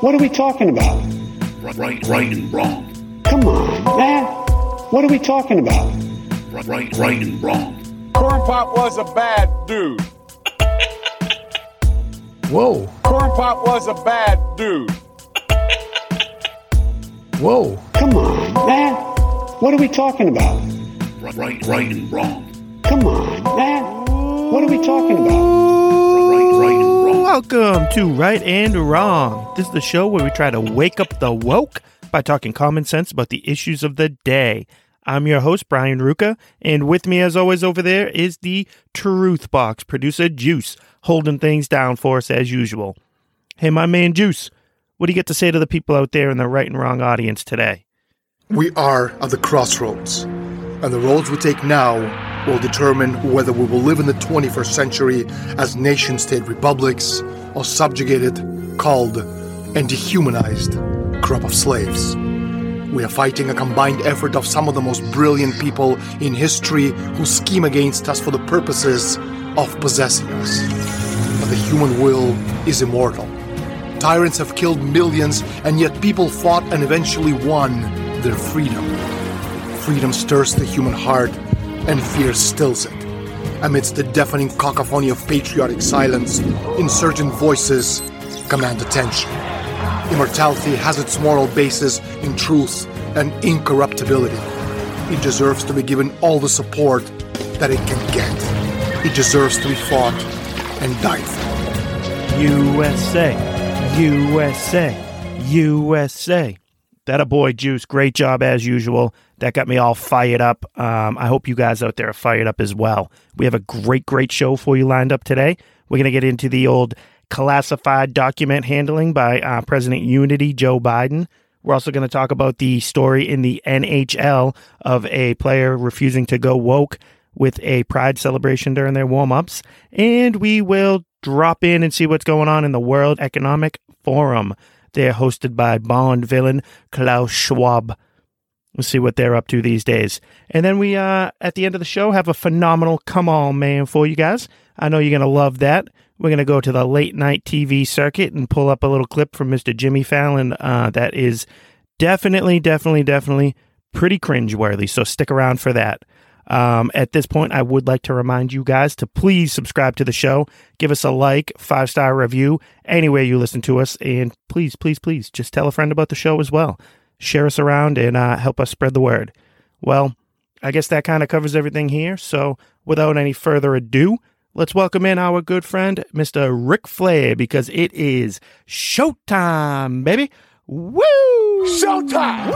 What are we talking about? Right, right and wrong. Come on, man. What are we talking about? Right, right and wrong. Corn Pop was a bad dude. Whoa, Corn Pop was a bad dude. whoa. Come on, man. What are we talking about? Right, right and wrong. Come on, man. What are we talking about? Right, right and wrong. Welcome to Right and Wrong. This is the show where we try to wake up the woke by talking common sense about the issues of the day. I'm your host, Brian Ruka, and with me, as always, over there is the Truth Box producer, Juice, holding things down for us as usual. Hey, my man, Juice, what do you get to say to the people out there in the right and wrong audience today? We are at the crossroads, and the roads we take now will determine whether we will live in the 21st century as nation state republics or subjugated, called, and dehumanized crop of slaves. We are fighting a combined effort of some of the most brilliant people in history who scheme against us for the purposes of possessing us. But the human will is immortal. Tyrants have killed millions, and yet people fought and eventually won their freedom. Freedom stirs the human heart, and fear stills it. Amidst the deafening cacophony of patriotic silence, insurgent voices command attention. Immortality has its moral basis in truth and incorruptibility. It deserves to be given all the support that it can get. It deserves to be fought and died for. USA, USA, USA. That a boy, Juice. Great job as usual. That got me all fired up. Um, I hope you guys out there are fired up as well. We have a great, great show for you lined up today. We're going to get into the old classified document handling by uh, President Unity Joe Biden. We're also going to talk about the story in the NHL of a player refusing to go woke with a pride celebration during their warm ups. And we will drop in and see what's going on in the World Economic Forum. They're hosted by Bond villain Klaus Schwab. We'll see what they're up to these days. And then we, uh, at the end of the show, have a phenomenal come on man for you guys. I know you're going to love that. We're going to go to the late night TV circuit and pull up a little clip from Mr. Jimmy Fallon uh, that is definitely, definitely, definitely pretty cringeworthy. So stick around for that. Um, at this point, I would like to remind you guys to please subscribe to the show, give us a like, five star review, anywhere you listen to us, and please, please, please just tell a friend about the show as well. Share us around and uh, help us spread the word. Well, I guess that kind of covers everything here. So without any further ado, let's welcome in our good friend, Mr. Ric Flair, because it is showtime, baby. Woo! Showtime!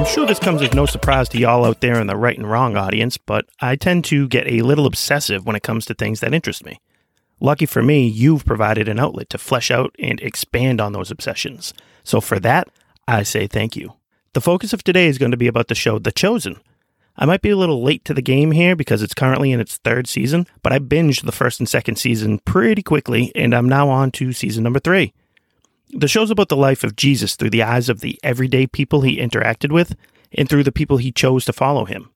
I'm sure this comes as no surprise to y'all out there in the right and wrong audience, but I tend to get a little obsessive when it comes to things that interest me. Lucky for me, you've provided an outlet to flesh out and expand on those obsessions. So for that, I say thank you. The focus of today is going to be about the show The Chosen. I might be a little late to the game here because it's currently in its third season, but I binged the first and second season pretty quickly, and I'm now on to season number three. The show's about the life of Jesus through the eyes of the everyday people he interacted with and through the people he chose to follow him.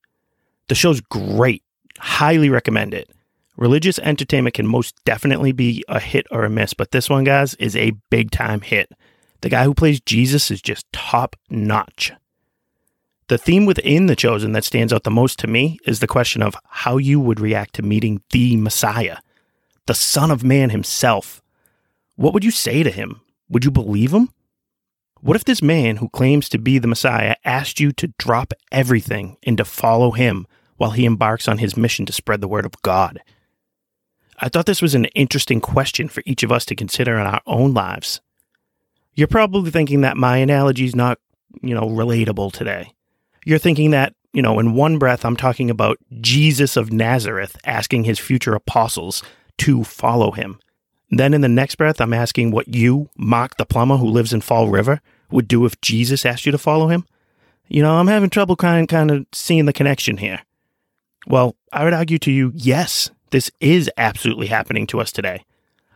The show's great. Highly recommend it. Religious entertainment can most definitely be a hit or a miss, but this one, guys, is a big time hit. The guy who plays Jesus is just top notch. The theme within The Chosen that stands out the most to me is the question of how you would react to meeting the Messiah, the Son of Man himself. What would you say to him? Would you believe him? What if this man who claims to be the Messiah asked you to drop everything and to follow him while he embarks on his mission to spread the word of God? I thought this was an interesting question for each of us to consider in our own lives. You're probably thinking that my analogy is not, you know, relatable today. You're thinking that, you know, in one breath, I'm talking about Jesus of Nazareth asking his future apostles to follow him. Then in the next breath, I'm asking what you, Mark the plumber who lives in Fall River, would do if Jesus asked you to follow him. You know, I'm having trouble kind kind of seeing the connection here. Well, I would argue to you, yes, this is absolutely happening to us today.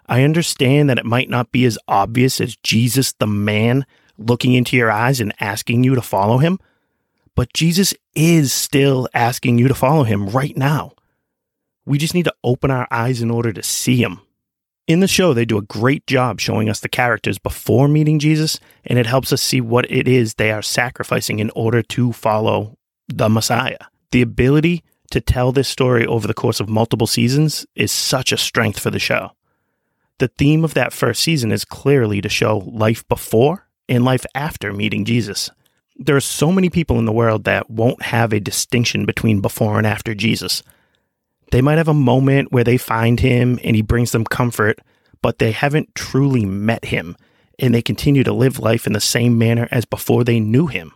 I understand that it might not be as obvious as Jesus the man looking into your eyes and asking you to follow him, but Jesus is still asking you to follow him right now. We just need to open our eyes in order to see him. In the show, they do a great job showing us the characters before meeting Jesus, and it helps us see what it is they are sacrificing in order to follow the Messiah. The ability to tell this story over the course of multiple seasons is such a strength for the show. The theme of that first season is clearly to show life before and life after meeting Jesus. There are so many people in the world that won't have a distinction between before and after Jesus. They might have a moment where they find him and he brings them comfort, but they haven't truly met him and they continue to live life in the same manner as before they knew him.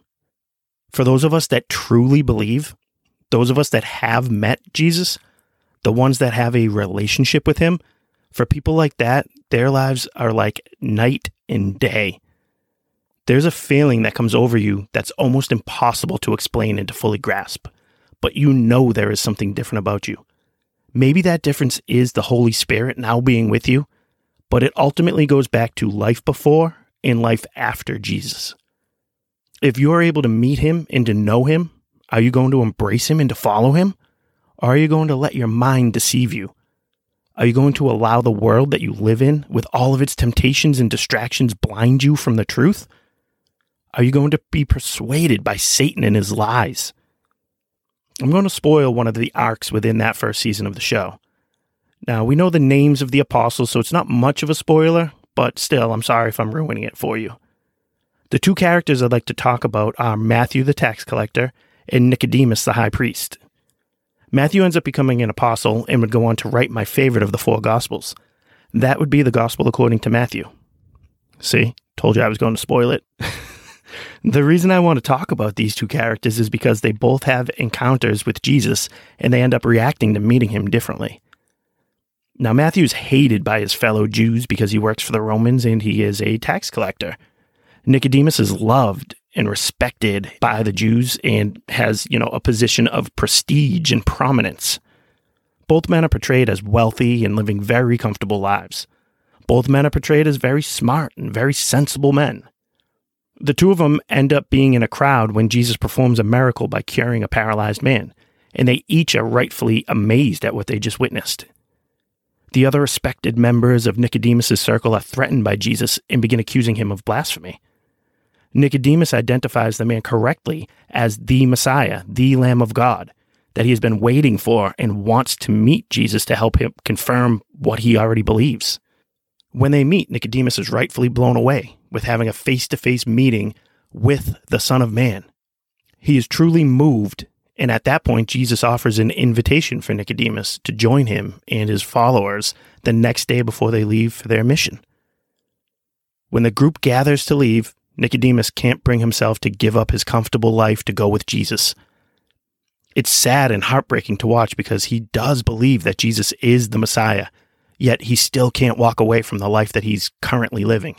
For those of us that truly believe, those of us that have met Jesus, the ones that have a relationship with him, for people like that, their lives are like night and day. There's a feeling that comes over you that's almost impossible to explain and to fully grasp, but you know there is something different about you. Maybe that difference is the Holy Spirit now being with you, but it ultimately goes back to life before and life after Jesus. If you're able to meet him and to know him, are you going to embrace him and to follow him? Or are you going to let your mind deceive you? Are you going to allow the world that you live in, with all of its temptations and distractions, blind you from the truth? Are you going to be persuaded by Satan and his lies? I'm going to spoil one of the arcs within that first season of the show. Now, we know the names of the apostles, so it's not much of a spoiler, but still, I'm sorry if I'm ruining it for you. The two characters I'd like to talk about are Matthew the tax collector and Nicodemus the high priest. Matthew ends up becoming an apostle and would go on to write my favorite of the four gospels. That would be the gospel according to Matthew. See, told you I was going to spoil it. the reason I want to talk about these two characters is because they both have encounters with Jesus and they end up reacting to meeting him differently. Now, Matthew's hated by his fellow Jews because he works for the Romans and he is a tax collector. Nicodemus is loved and respected by the Jews and has, you know, a position of prestige and prominence. Both men are portrayed as wealthy and living very comfortable lives. Both men are portrayed as very smart and very sensible men. The two of them end up being in a crowd when Jesus performs a miracle by curing a paralyzed man, and they each are rightfully amazed at what they just witnessed. The other respected members of Nicodemus's circle are threatened by Jesus and begin accusing him of blasphemy. Nicodemus identifies the man correctly as the Messiah, the Lamb of God, that he has been waiting for and wants to meet Jesus to help him confirm what he already believes. When they meet, Nicodemus is rightfully blown away with having a face to face meeting with the Son of Man. He is truly moved, and at that point, Jesus offers an invitation for Nicodemus to join him and his followers the next day before they leave for their mission. When the group gathers to leave, Nicodemus can't bring himself to give up his comfortable life to go with Jesus. It's sad and heartbreaking to watch because he does believe that Jesus is the Messiah, yet he still can't walk away from the life that he's currently living.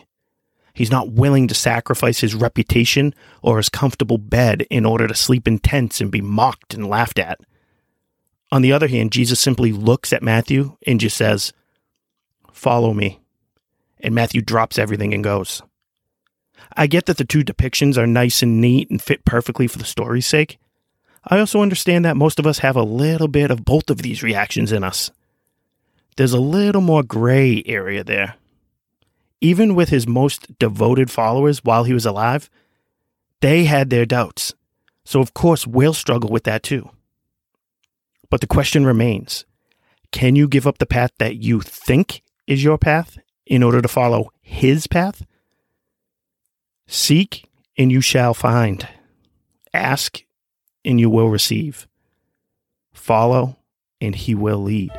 He's not willing to sacrifice his reputation or his comfortable bed in order to sleep in tents and be mocked and laughed at. On the other hand, Jesus simply looks at Matthew and just says, Follow me. And Matthew drops everything and goes. I get that the two depictions are nice and neat and fit perfectly for the story's sake. I also understand that most of us have a little bit of both of these reactions in us. There's a little more gray area there. Even with his most devoted followers while he was alive, they had their doubts. So, of course, we'll struggle with that too. But the question remains can you give up the path that you think is your path in order to follow his path? Seek and you shall find. Ask and you will receive. Follow and he will lead.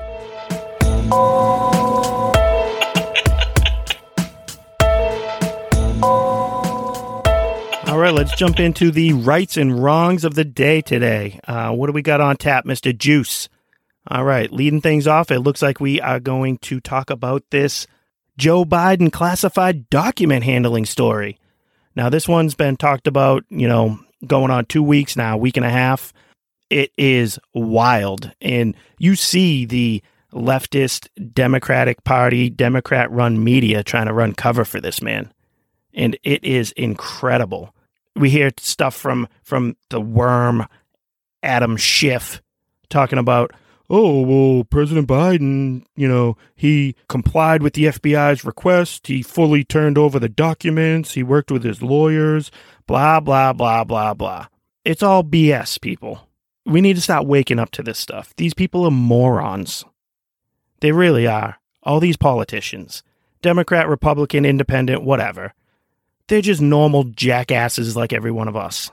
All right, let's jump into the rights and wrongs of the day today. Uh, what do we got on tap, Mr. Juice? All right, leading things off, it looks like we are going to talk about this Joe Biden classified document handling story. Now, this one's been talked about, you know, going on two weeks now, week and a half. It is wild. And you see the leftist Democratic Party, Democrat run media trying to run cover for this man. And it is incredible. We hear stuff from from the worm Adam Schiff talking about oh, well, President Biden, you know, he complied with the FBI's request. He fully turned over the documents. He worked with his lawyers, blah, blah, blah, blah, blah. It's all BS, people. We need to stop waking up to this stuff. These people are morons. They really are. All these politicians, Democrat, Republican, Independent, whatever. They're just normal jackasses like every one of us.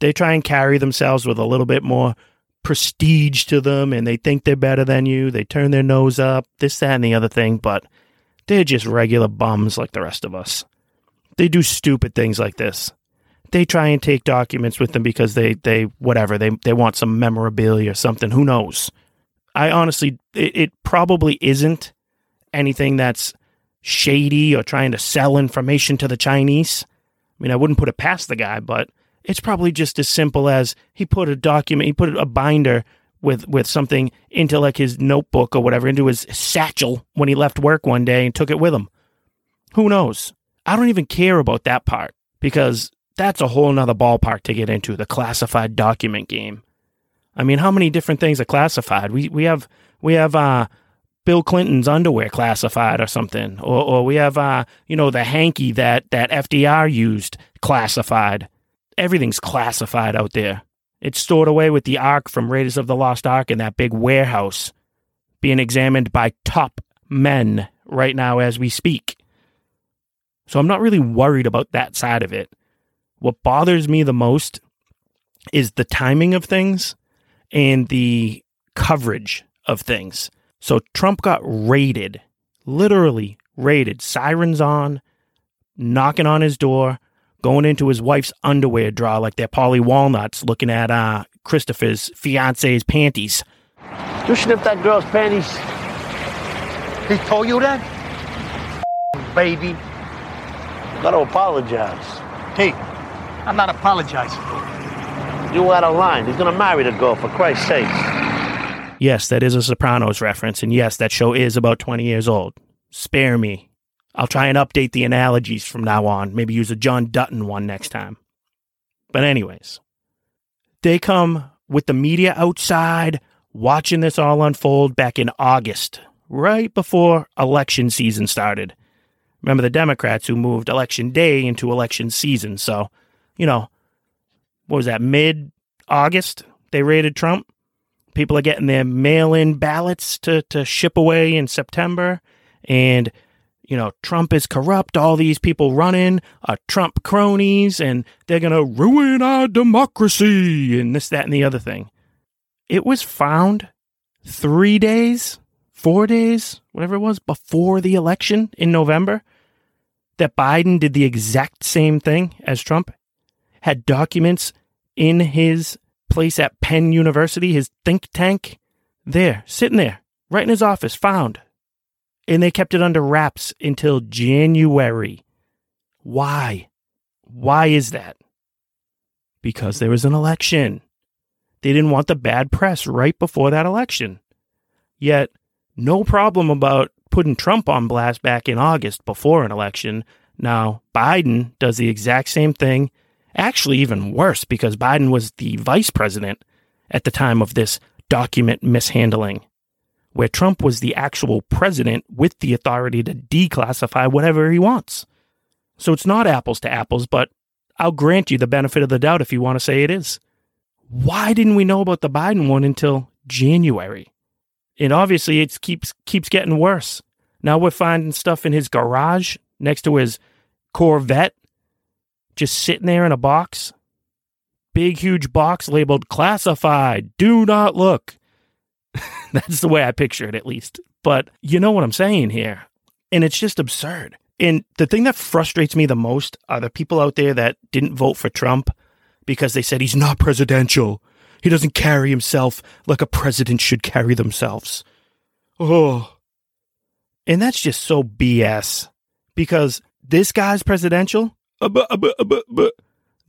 They try and carry themselves with a little bit more prestige to them and they think they're better than you. They turn their nose up, this, that, and the other thing, but they're just regular bums like the rest of us. They do stupid things like this. They try and take documents with them because they, they whatever, they, they want some memorabilia or something. Who knows? I honestly, it, it probably isn't anything that's shady or trying to sell information to the Chinese. I mean, I wouldn't put it past the guy, but it's probably just as simple as he put a document, he put a binder with with something into like his notebook or whatever into his satchel when he left work one day and took it with him. Who knows? I don't even care about that part because that's a whole nother ballpark to get into the classified document game. I mean, how many different things are classified? We we have we have uh, Bill Clinton's underwear classified or something, or or we have uh, you know the hanky that that FDR used classified everything's classified out there. It's stored away with the Ark from Raiders of the Lost Ark in that big warehouse, being examined by top men right now as we speak. So I'm not really worried about that side of it. What bothers me the most is the timing of things and the coverage of things. So Trump got raided, literally raided, sirens on, knocking on his door, going into his wife's underwear drawer like they're Paulie Walnuts, looking at uh, Christopher's fiance's panties. You sniffed that girl's panties. He told you that? Baby. Gotta apologize. Hey, I'm not apologizing. You out of line. He's gonna marry the girl, for Christ's sake. Yes, that is a Sopranos reference, and yes, that show is about 20 years old. Spare me. I'll try and update the analogies from now on, maybe use a John Dutton one next time. But, anyways, they come with the media outside watching this all unfold back in August, right before election season started. Remember the Democrats who moved election day into election season. So, you know, what was that, mid August? They raided Trump. People are getting their mail in ballots to, to ship away in September. And you know, Trump is corrupt, all these people running are Trump cronies, and they're going to ruin our democracy, and this, that, and the other thing. It was found three days, four days, whatever it was, before the election in November that Biden did the exact same thing as Trump, had documents in his place at Penn University, his think tank, there, sitting there, right in his office, found and they kept it under wraps until January. Why? Why is that? Because there was an election. They didn't want the bad press right before that election. Yet, no problem about putting Trump on blast back in August before an election. Now, Biden does the exact same thing, actually, even worse, because Biden was the vice president at the time of this document mishandling where Trump was the actual president with the authority to declassify whatever he wants. So it's not apples to apples, but I'll grant you the benefit of the doubt if you want to say it is. Why didn't we know about the Biden one until January? And obviously it keeps keeps getting worse. Now we're finding stuff in his garage next to his Corvette just sitting there in a box. Big huge box labeled classified. Do not look. That's the way I picture it, at least. But you know what I'm saying here. And it's just absurd. And the thing that frustrates me the most are the people out there that didn't vote for Trump because they said he's not presidential. He doesn't carry himself like a president should carry themselves. Oh. And that's just so BS because this guy's presidential. Uh, uh, uh,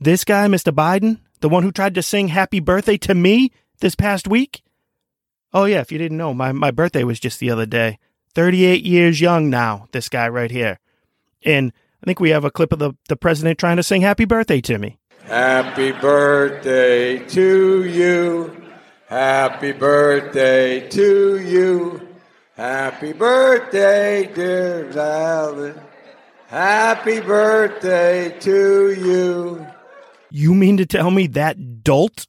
this guy, Mr. Biden, the one who tried to sing happy birthday to me this past week, Oh yeah, if you didn't know, my, my birthday was just the other day. 38 years young now, this guy right here. And I think we have a clip of the, the president trying to sing happy birthday to me. Happy birthday to you. Happy birthday to you. Happy birthday, dear Alan. Happy birthday to you. You mean to tell me that dolt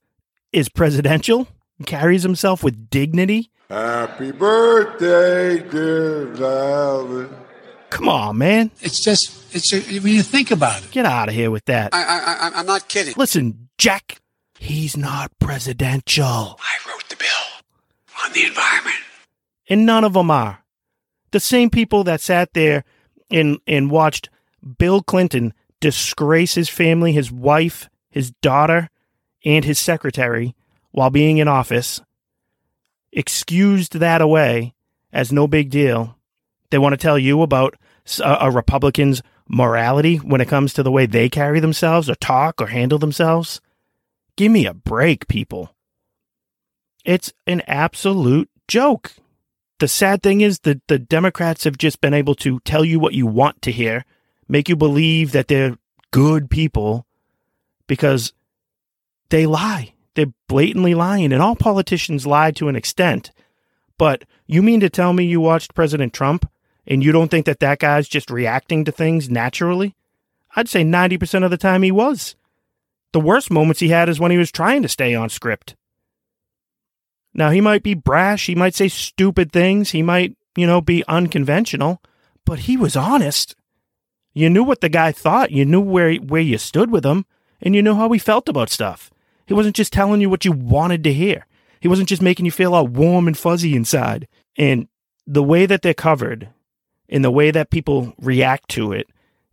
is presidential? Carries himself with dignity? Happy birthday, dear Alan. Come on, man. It's just, it's a, when you think about it. Get out of here with that. I, I, I, I'm not kidding. Listen, Jack, he's not presidential. I wrote the bill on the environment. And none of them are. The same people that sat there and, and watched Bill Clinton disgrace his family, his wife, his daughter, and his secretary while being in office, excused that away as no big deal. They want to tell you about a, a Republican's morality when it comes to the way they carry themselves or talk or handle themselves. Give me a break, people. It's an absolute joke. The sad thing is that the Democrats have just been able to tell you what you want to hear, make you believe that they're good people because they lie. They're blatantly lying, and all politicians lie to an extent. But you mean to tell me you watched President Trump and you don't think that that guy's just reacting to things naturally? I'd say 90% of the time he was. The worst moments he had is when he was trying to stay on script. Now, he might be brash, he might say stupid things, he might, you know, be unconventional, but he was honest. You knew what the guy thought, you knew where where you stood with him, and you knew how he felt about stuff. He wasn't just telling you what you wanted to hear. He wasn't just making you feel all warm and fuzzy inside. And the way that they're covered and the way that people react to it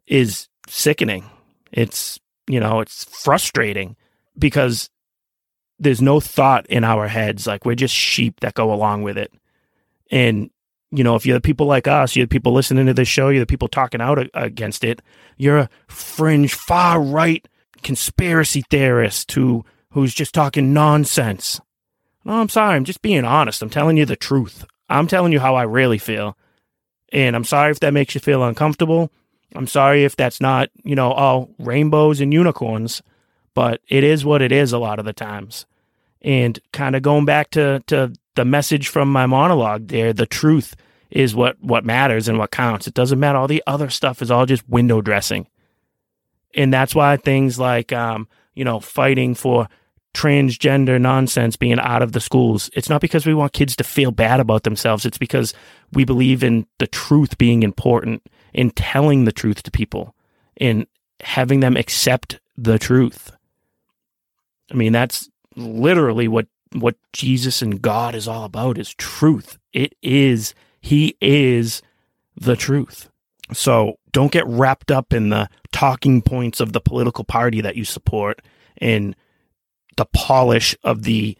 is sickening. It's, you know, it's frustrating because there's no thought in our heads. Like we're just sheep that go along with it. And, you know, if you're the people like us, you're the people listening to this show, you're the people talking out against it, you're a fringe, far right conspiracy theorist who who's just talking nonsense. No, I'm sorry. I'm just being honest. I'm telling you the truth. I'm telling you how I really feel. And I'm sorry if that makes you feel uncomfortable. I'm sorry if that's not, you know, all rainbows and unicorns, but it is what it is a lot of the times. And kind of going back to, to the message from my monologue there, the truth is what, what matters and what counts. It doesn't matter. All the other stuff is all just window dressing. And that's why things like, um, you know, fighting for transgender nonsense being out of the schools. It's not because we want kids to feel bad about themselves. It's because we believe in the truth being important, in telling the truth to people, in having them accept the truth. I mean, that's literally what what Jesus and God is all about is truth. It is he is the truth. So don't get wrapped up in the talking points of the political party that you support and the polish of the,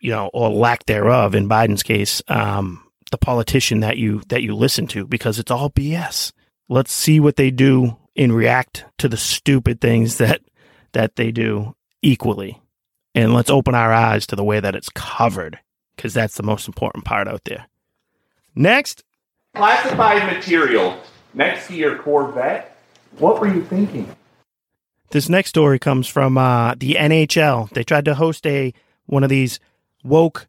you know, or lack thereof in Biden's case, um, the politician that you that you listen to because it's all BS. Let's see what they do and react to the stupid things that that they do equally. And let's open our eyes to the way that it's covered because that's the most important part out there. Next, classified material next to your Corvette. What were you thinking? This next story comes from uh, the NHL. They tried to host a one of these woke,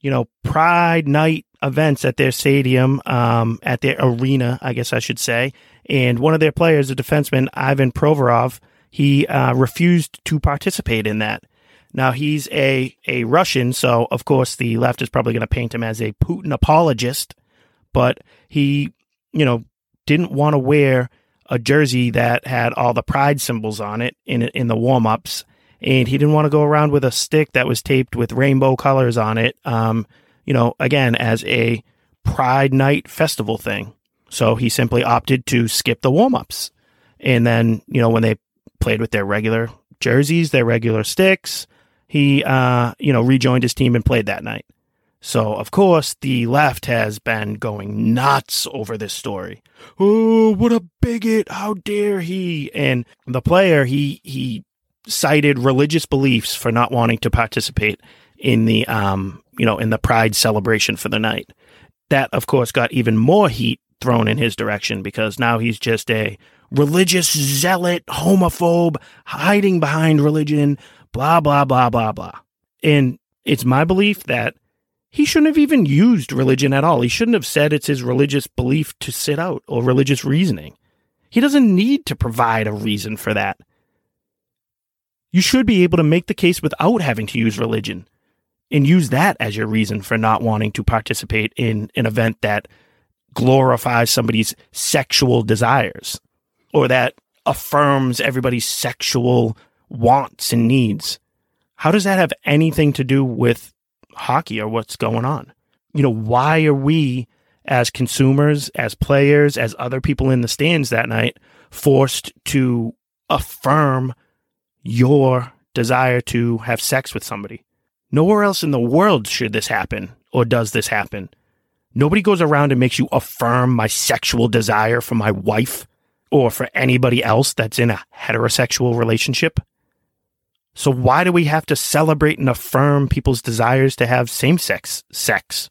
you know, Pride Night events at their stadium, um, at their arena, I guess I should say. And one of their players, a defenseman, Ivan Provorov, he uh, refused to participate in that. Now he's a a Russian, so of course the left is probably going to paint him as a Putin apologist, but he, you know, didn't want to wear a jersey that had all the pride symbols on it in in the warm ups, and he didn't want to go around with a stick that was taped with rainbow colors on it. Um, you know, again as a Pride Night festival thing. So he simply opted to skip the warm ups, and then you know when they played with their regular jerseys, their regular sticks, he uh, you know rejoined his team and played that night. So, of course, the left has been going nuts over this story. Oh, what a bigot. How dare he? And the player, he, he cited religious beliefs for not wanting to participate in the, um, you know, in the pride celebration for the night. That, of course, got even more heat thrown in his direction because now he's just a religious zealot, homophobe, hiding behind religion, blah, blah, blah, blah, blah. And It's my belief that he shouldn't have even used religion at all. He shouldn't have said it's his religious belief to sit out or religious reasoning. He doesn't need to provide a reason for that. You should be able to make the case without having to use religion and use that as your reason for not wanting to participate in an event that glorifies somebody's sexual desires or that affirms everybody's sexual wants and needs. How does that have anything to do with hockey or what's going on? You know, why are we as consumers, as players, as other people in the stands that night forced to affirm your desire to have sex with somebody? Nowhere else in the world should this happen or does this happen. Nobody goes around and makes you affirm my sexual desire for my wife or for anybody else that's in a heterosexual relationship. So why do we have to celebrate and affirm people's desires to have same-sex sex?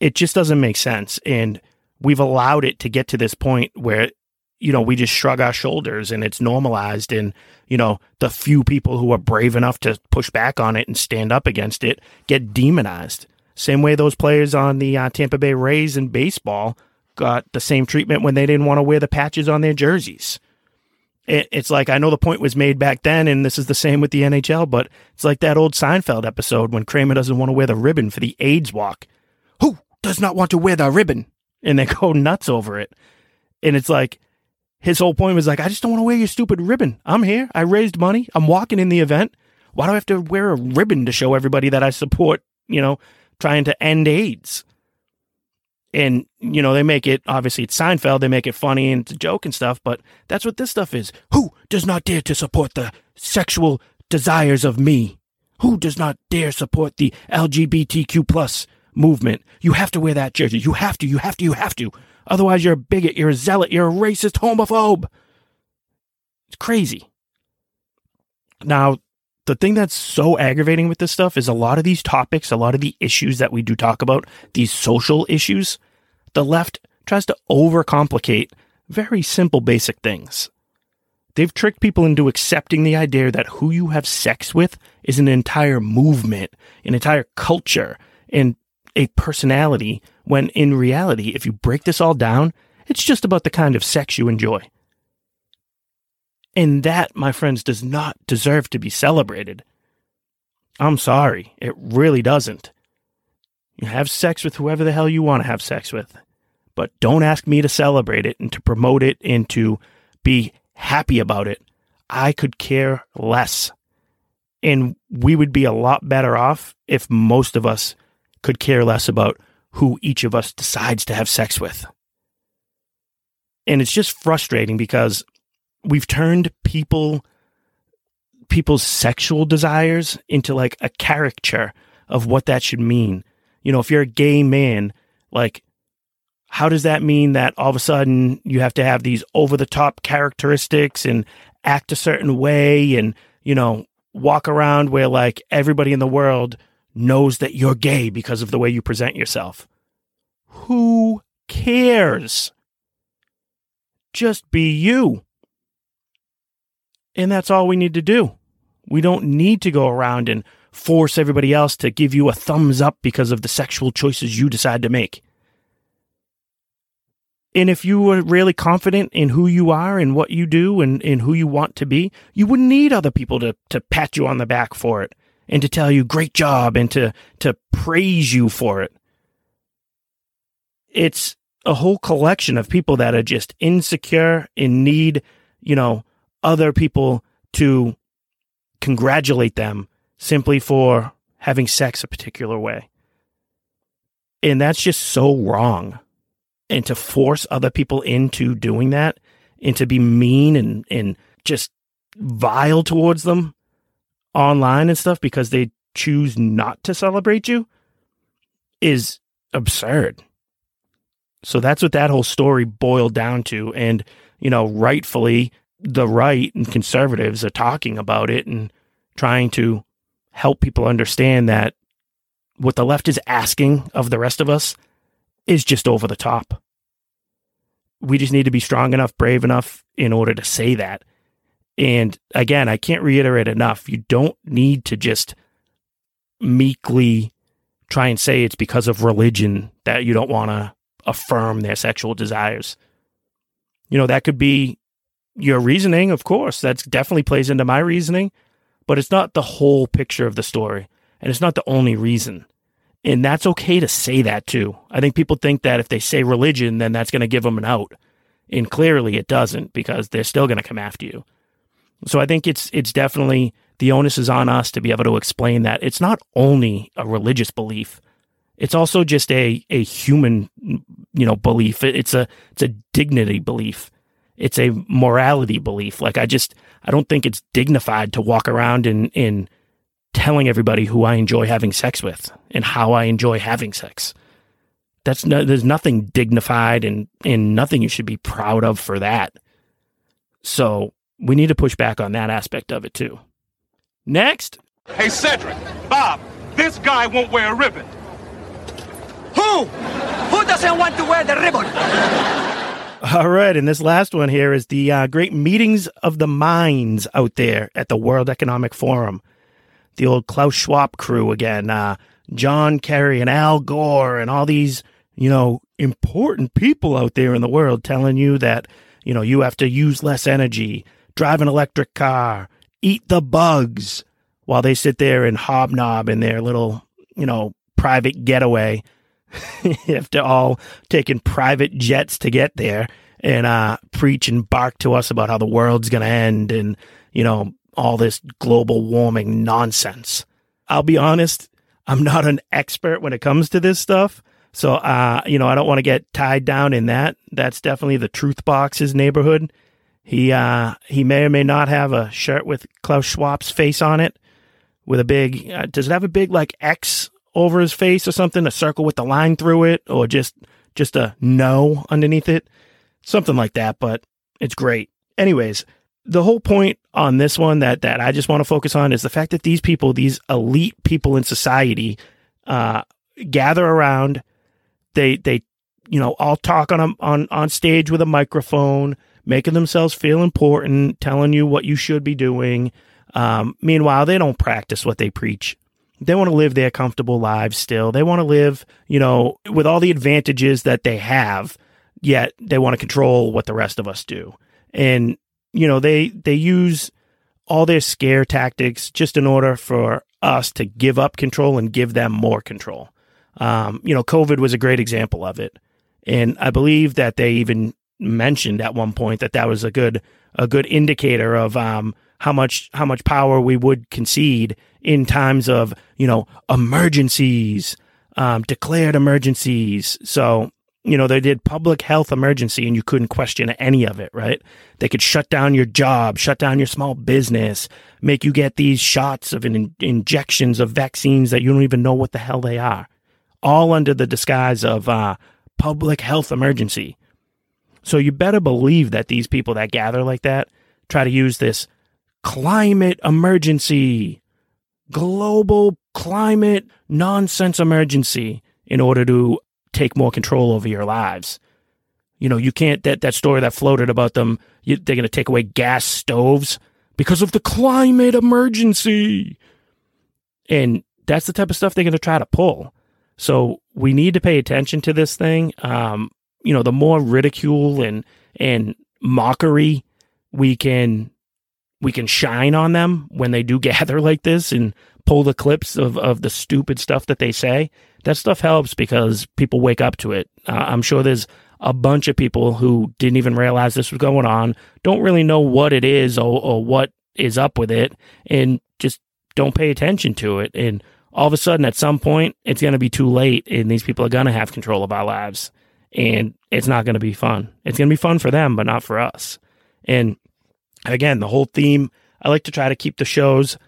It just doesn't make sense and we've allowed it to get to this point where you know, we just shrug our shoulders and it's normalized. And, you know, the few people who are brave enough to push back on it and stand up against it get demonized. Same way those players on the uh, Tampa Bay Rays in baseball got the same treatment when they didn't want to wear the patches on their jerseys. It, it's like, I know the point was made back then, and this is the same with the NHL, but it's like that old Seinfeld episode when Kramer doesn't want to wear the ribbon for the AIDS walk. Who does not want to wear the ribbon? And they go nuts over it. And it's like, his whole point was like, I just don't want to wear your stupid ribbon. I'm here. I raised money. I'm walking in the event. Why do I have to wear a ribbon to show everybody that I support, you know, trying to end AIDS? And, you know, they make it, obviously, it's Seinfeld. They make it funny and it's a joke and stuff, but that's what this stuff is. Who does not dare to support the sexual desires of me? Who does not dare support the LGBTQ plus movement? You have to wear that jersey. You have to, you have to, you have to. Otherwise, you're a bigot, you're a zealot, you're a racist homophobe. It's crazy. Now, the thing that's so aggravating with this stuff is a lot of these topics, a lot of the issues that we do talk about, these social issues, the left tries to overcomplicate very simple, basic things. They've tricked people into accepting the idea that who you have sex with is an entire movement, an entire culture, and a personality when in reality, if you break this all down, it's just about the kind of sex you enjoy. And that, my friends, does not deserve to be celebrated. I'm sorry, it really doesn't. You have sex with whoever the hell you want to have sex with, but don't ask me to celebrate it and to promote it and to be happy about it. I could care less. And we would be a lot better off if most of us could care less about who each of us decides to have sex with. And it's just frustrating because we've turned people people's sexual desires into like a caricature of what that should mean. You know, if you're a gay man, like how does that mean that all of a sudden you have to have these over the top characteristics and act a certain way and, you know, walk around where like everybody in the world knows that you're gay because of the way you present yourself. Who cares? Just be you. And that's all we need to do. We don't need to go around and force everybody else to give you a thumbs up because of the sexual choices you decide to make. And if you were really confident in who you are and what you do and, and who you want to be, you wouldn't need other people to, to pat you on the back for it and to tell you great job and to to praise you for it. It's a whole collection of people that are just insecure and need, you know, other people to congratulate them simply for having sex a particular way. And that's just so wrong. And to force other people into doing that and to be mean and, and just vile towards them online and stuff because they choose not to celebrate you is absurd. So that's what that whole story boiled down to. And, you know, rightfully, the right and conservatives are talking about it and trying to help people understand that what the left is asking of the rest of us is just over the top. We just need to be strong enough, brave enough in order to say that and again, I can't reiterate enough. You don't need to just meekly try and say it's because of religion that you don't want to affirm their sexual desires. You know, that could be your reasoning, of course. That's definitely plays into my reasoning, but it's not the whole picture of the story. And it's not the only reason. And that's okay to say that too. I think people think that if they say religion, then that's going to give them an out. And clearly it doesn't because they're still going to come after you. So I think it's it's definitely the onus is on us to be able to explain that it's not only a religious belief. It's also just a a human you know belief. It's a it's a dignity belief. It's a morality belief. Like I just I don't think it's dignified to walk around in in telling everybody who I enjoy having sex with and how I enjoy having sex. That's no, there's nothing dignified and and nothing you should be proud of for that. So we need to push back on that aspect of it too. Next. Hey Cedric, Bob, this guy won't wear a ribbon. Who? Who doesn't want to wear the ribbon? All right, and this last one here is the uh, great meetings of the minds out there at the World Economic Forum. The old Klaus Schwab crew again, uh, John Kerry and Al Gore, and all these you know important people out there in the world telling you that you know you have to use less energy, drive an electric car, eat the bugs, while they sit there and hobnob in their little you know private getaway after all taking private jets to get there and uh, preach and bark to us about how the world's going to end and, you know, all this global warming nonsense. I'll be honest, I'm not an expert when it comes to this stuff. So, uh, you know, I don't want to get tied down in that. That's definitely the truth box's neighborhood. He, uh, he may or may not have a shirt with Klaus Schwab's face on it with a big, uh, does it have a big like X over his face or something, a circle with the line through it, or just just a no underneath it, something like that. But it's great. Anyways, the whole point on this one that that I just want to focus on is the fact that these people, these elite people in society, uh, gather around. They they you know all talk on a, on on stage with a microphone, making themselves feel important, telling you what you should be doing. Um, meanwhile, they don't practice what they preach. They want to live their comfortable lives still. They want to live, you know, with all the advantages that they have, yet they want to control what the rest of us do. And, you know, they they use all their scare tactics just in order for us to give up control and give them more control. Um, you know, COVID was a great example of it. And I believe that they even mentioned at one point that that was a good a good indicator of um, how much how much power we would concede in times of you know emergencies, um, declared emergencies. So you know they did public health emergency, and you couldn't question any of it. Right? They could shut down your job, shut down your small business, make you get these shots of in- injections of vaccines that you don't even know what the hell they are, all under the disguise of uh, public health emergency. So you better believe that these people that gather like that try to use this climate emergency, global climate nonsense emergency in order to take more control over your lives. You know, you can't, that, that story that floated about them, you, they're going to take away gas stoves because of the climate emergency. And that's the type of stuff they're going to try to pull. So we need to pay attention to this thing. Um, you know, the more ridicule and, and mockery we can we can shine on them when they do gather like this and pull the clips of, of the stupid stuff that they say. That stuff helps because people wake up to it. Uh, I'm sure there's a bunch of people who didn't even realize this was going on, don't really know what it is or, or what is up with it, and just don't pay attention to it. And all of a sudden, at some point, it's going to be too late, and these people are going to have control of our lives. And it's not going to be fun. It's going to be fun for them, but not for us. And again, the whole theme, I like to try to keep the shows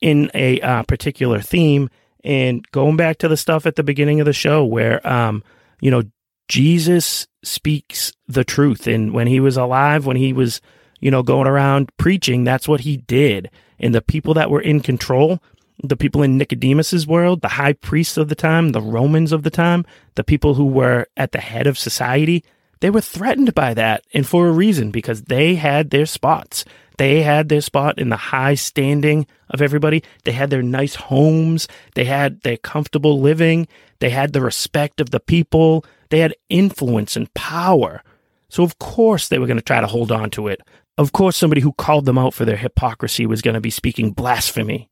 in a uh, particular theme. And going back to the stuff at the beginning of the show where, um, you know, Jesus speaks the truth. And when he was alive, when he was, you know, going around preaching, that's what he did. And the people that were in control, the people in Nicodemus's world, the high priests of the time, the Romans of the time, the people who were at the head of society, they were threatened by that and for a reason because they had their spots. They had their spot in the high standing of everybody. They had their nice homes. They had their comfortable living. They had the respect of the people. They had influence and power. So, of course, they were going to try to hold on to it. Of course, somebody who called them out for their hypocrisy was going to be speaking blasphemy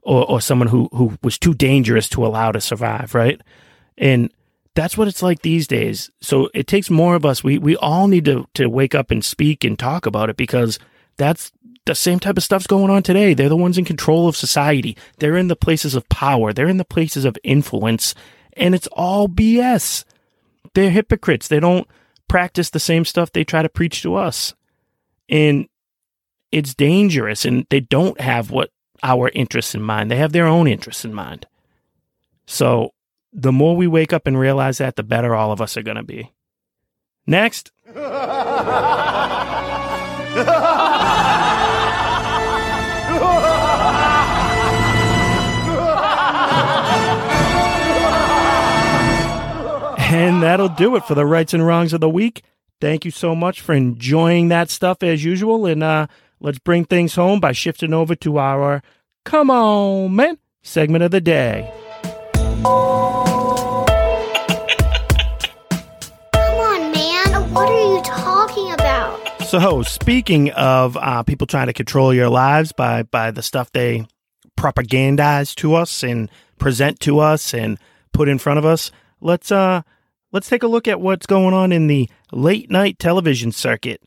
or, or someone who, who was too dangerous to allow to survive, right? And that's what it's like these days. So it takes more of us. We we all need to to wake up and speak and talk about it because that's the same type of stuff's going on today. They're the ones in control of society. They're in the places of power. They're in the places of influence, and it's all BS. They're hypocrites. They don't practice the same stuff they try to preach to us. And it's dangerous and they don't have what our interests in mind. They have their own interests in mind. So the more we wake up and realize that, the better all of us are going to be. Next. And that'll do it for the rights and wrongs of the week. Thank you so much for enjoying that stuff as usual. And uh, let's bring things home by shifting over to our Come On Man segment of the day. So, speaking of uh, people trying to control your lives by by the stuff they propagandize to us and present to us and put in front of us, let's uh let's take a look at what's going on in the late night television circuit.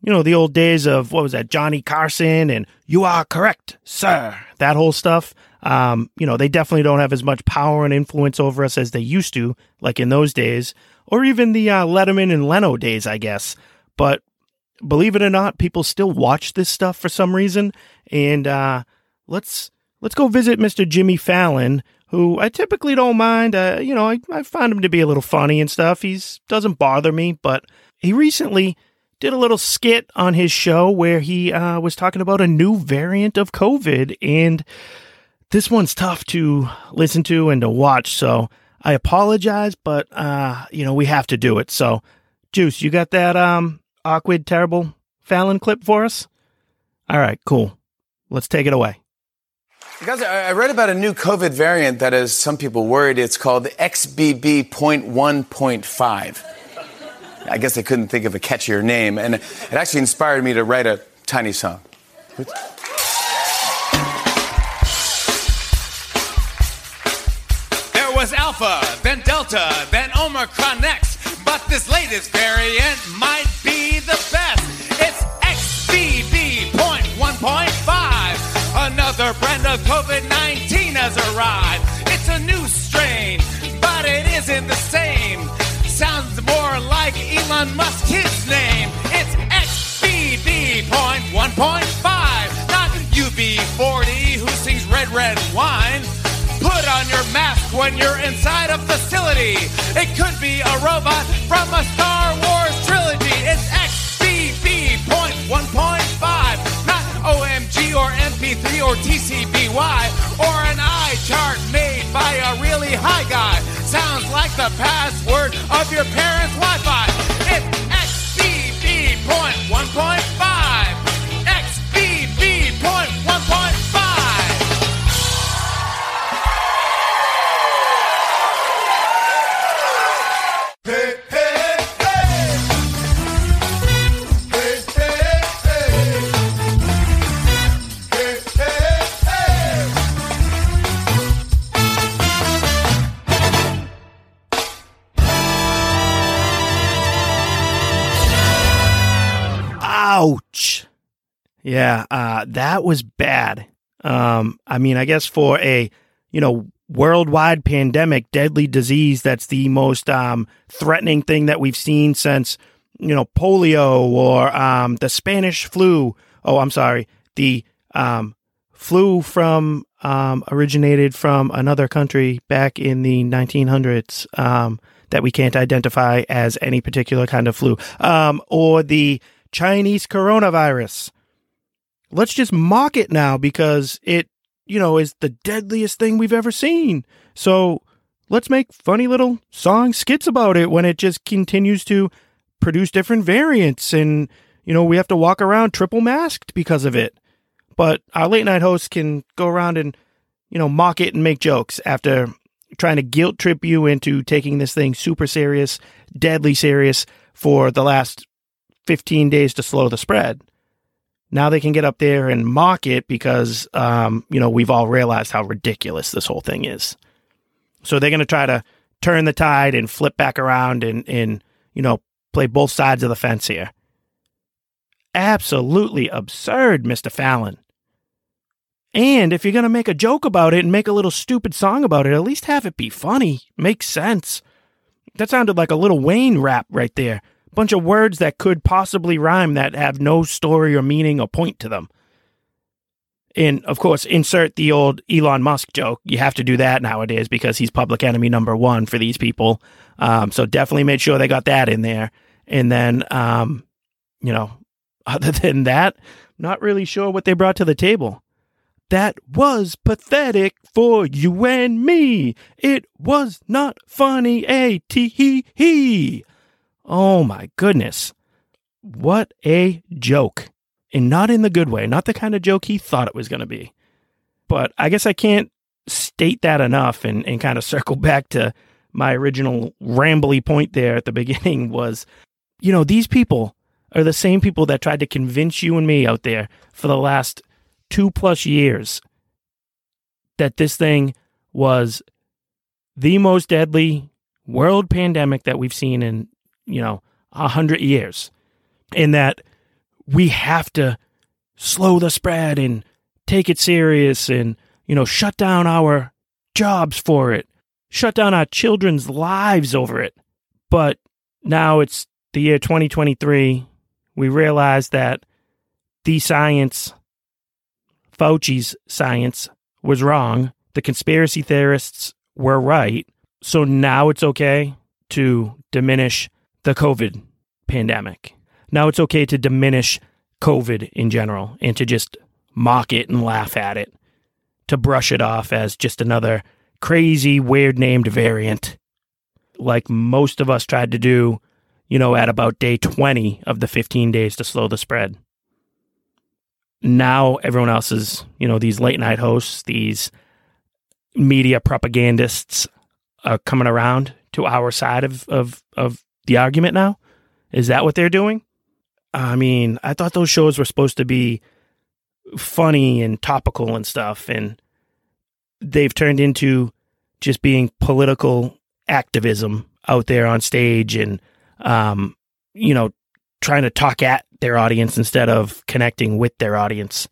You know, the old days of what was that, Johnny Carson and You Are Correct, Sir, that whole stuff. Um, you know, they definitely don't have as much power and influence over us as they used to, like in those days, or even the uh, Letterman and Leno days, I guess. But believe it or not, people still watch this stuff for some reason. And uh, let's let's go visit Mr. Jimmy Fallon, who I typically don't mind. Uh, you know, I, I find him to be a little funny and stuff. He's doesn't bother me, but he recently did a little skit on his show where he uh, was talking about a new variant of COVID, and this one's tough to listen to and to watch. So I apologize, but uh, you know we have to do it. So, Juice, you got that um awkward, terrible Fallon clip for us? All right, cool. Let's take it away. Guys, I read about a new COVID variant that has some people worried. It's called XBB.1.5. I guess they couldn't think of a catchier name, and it actually inspired me to write a tiny song. There was Alpha, then Delta, then Omicron next, but this latest variant might be the best. It's XBB.1.5. Another brand of COVID 19 has arrived. It's a new strain, but it isn't the same. Sounds more like Elon Musk's his name. It's XBB.1.5, not UB40 who sings Red Red Wine. Put on your mask when you're inside a facility. It could be a robot from a Star Wars trilogy. It's XBB.1.5, not OMG or MP3 or TCBY or an eye chart made by a really high guy. Sounds like the password of your parents' Wi-Fi. It's XBB.1.5. XBB.1.5. Yeah, uh, that was bad. Um, I mean, I guess for a, you know, worldwide pandemic, deadly disease that's the most um, threatening thing that we've seen since, you know, polio or um, the Spanish flu. Oh, I'm sorry. The um, flu from um, originated from another country back in the 1900s um, that we can't identify as any particular kind of flu, um, or the Chinese coronavirus. Let's just mock it now because it, you know, is the deadliest thing we've ever seen. So let's make funny little song skits about it when it just continues to produce different variants and you know we have to walk around triple masked because of it but our late night hosts can go around and you know mock it and make jokes after trying to guilt trip you into taking this thing super serious deadly serious for the last 15 days to slow the spread now they can get up there and mock it because um, you know we've all realized how ridiculous this whole thing is so they're going to try to turn the tide and flip back around and and you know play both sides of the fence here absolutely absurd mr fallon and if you're going to make a joke about it and make a little stupid song about it, at least have it be funny. Makes sense. That sounded like a Lil Wayne rap right there. Bunch of words that could possibly rhyme that have no story or meaning or point to them. And of course, insert the old Elon Musk joke. You have to do that nowadays because he's public enemy number one for these people. Um, so definitely made sure they got that in there. And then, um, you know, other than that, not really sure what they brought to the table. That was pathetic for you and me. It was not funny, a t he he. Oh my goodness. What a joke. And not in the good way, not the kind of joke he thought it was going to be. But I guess I can't state that enough and, and kind of circle back to my original rambly point there at the beginning was, you know, these people are the same people that tried to convince you and me out there for the last two plus years that this thing was the most deadly world pandemic that we've seen in, you know, a hundred years. And that we have to slow the spread and take it serious and, you know, shut down our jobs for it, shut down our children's lives over it. But now it's the year 2023. We realize that the science Fauci's science was wrong. The conspiracy theorists were right. So now it's okay to diminish the COVID pandemic. Now it's okay to diminish COVID in general and to just mock it and laugh at it, to brush it off as just another crazy, weird named variant, like most of us tried to do, you know, at about day 20 of the 15 days to slow the spread now everyone else is, you know, these late night hosts, these media propagandists are coming around to our side of, of, of the argument now. Is that what they're doing? I mean, I thought those shows were supposed to be funny and topical and stuff, and they've turned into just being political activism out there on stage and, um, you know, trying to talk at their audience instead of connecting with their audience.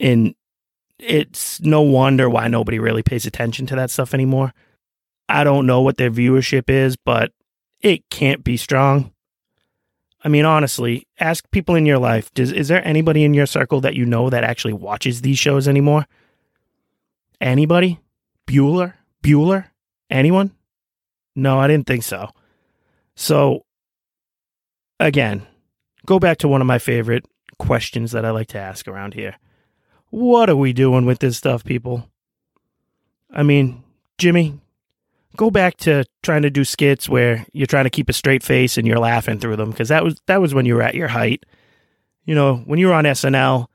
And it's no wonder why nobody really pays attention to that stuff anymore. I don't know what their viewership is, but it can't be strong. I mean, honestly, ask people in your life does, is there anybody in your circle that you know that actually watches these shows anymore? Anybody? Bueller? Bueller? Anyone? No, I didn't think so. So, again, go back to one of my favorite questions that I like to ask around here. What are we doing with this stuff, people? I mean, Jimmy, go back to trying to do skits where you're trying to keep a straight face and you're laughing through them because that was that was when you were at your height. You know, when you were on SNL,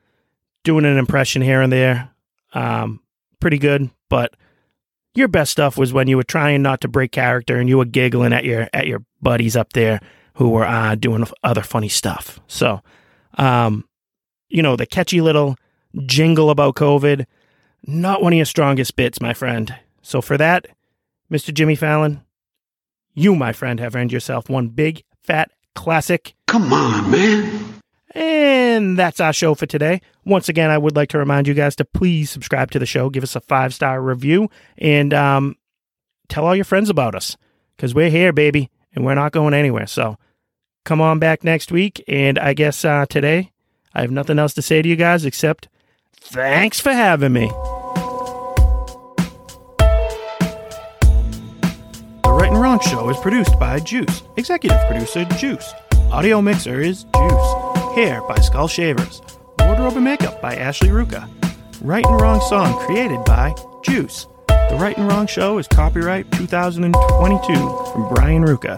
doing an impression here and there, um, pretty good. But your best stuff was when you were trying not to break character and you were giggling at your at your buddies up there who were uh, doing other funny stuff. So, um, you know, the catchy little jingle about COVID, not one of your strongest bits, my friend. So, for that, Mr. Jimmy Fallon, you, my friend, have earned yourself one big, fat classic. Come on, man. And that's our show for today. Once again, I would like to remind you guys to please subscribe to the show, give us a five star review, and um, tell all your friends about us because we're here, baby and we're not going anywhere. So come on back next week. And I guess uh, today I have nothing else to say to you guys except thanks for having me. Right and Wrong Show is produced by Juice. Executive producer Juice. Audio mixer is Juice. Hair by Skull Shavers. Wardrobe and makeup by Ashley Ruka. Right and Wrong song created by Juice. The Right and Wrong Show is copyright 2022 from Brian Ruka.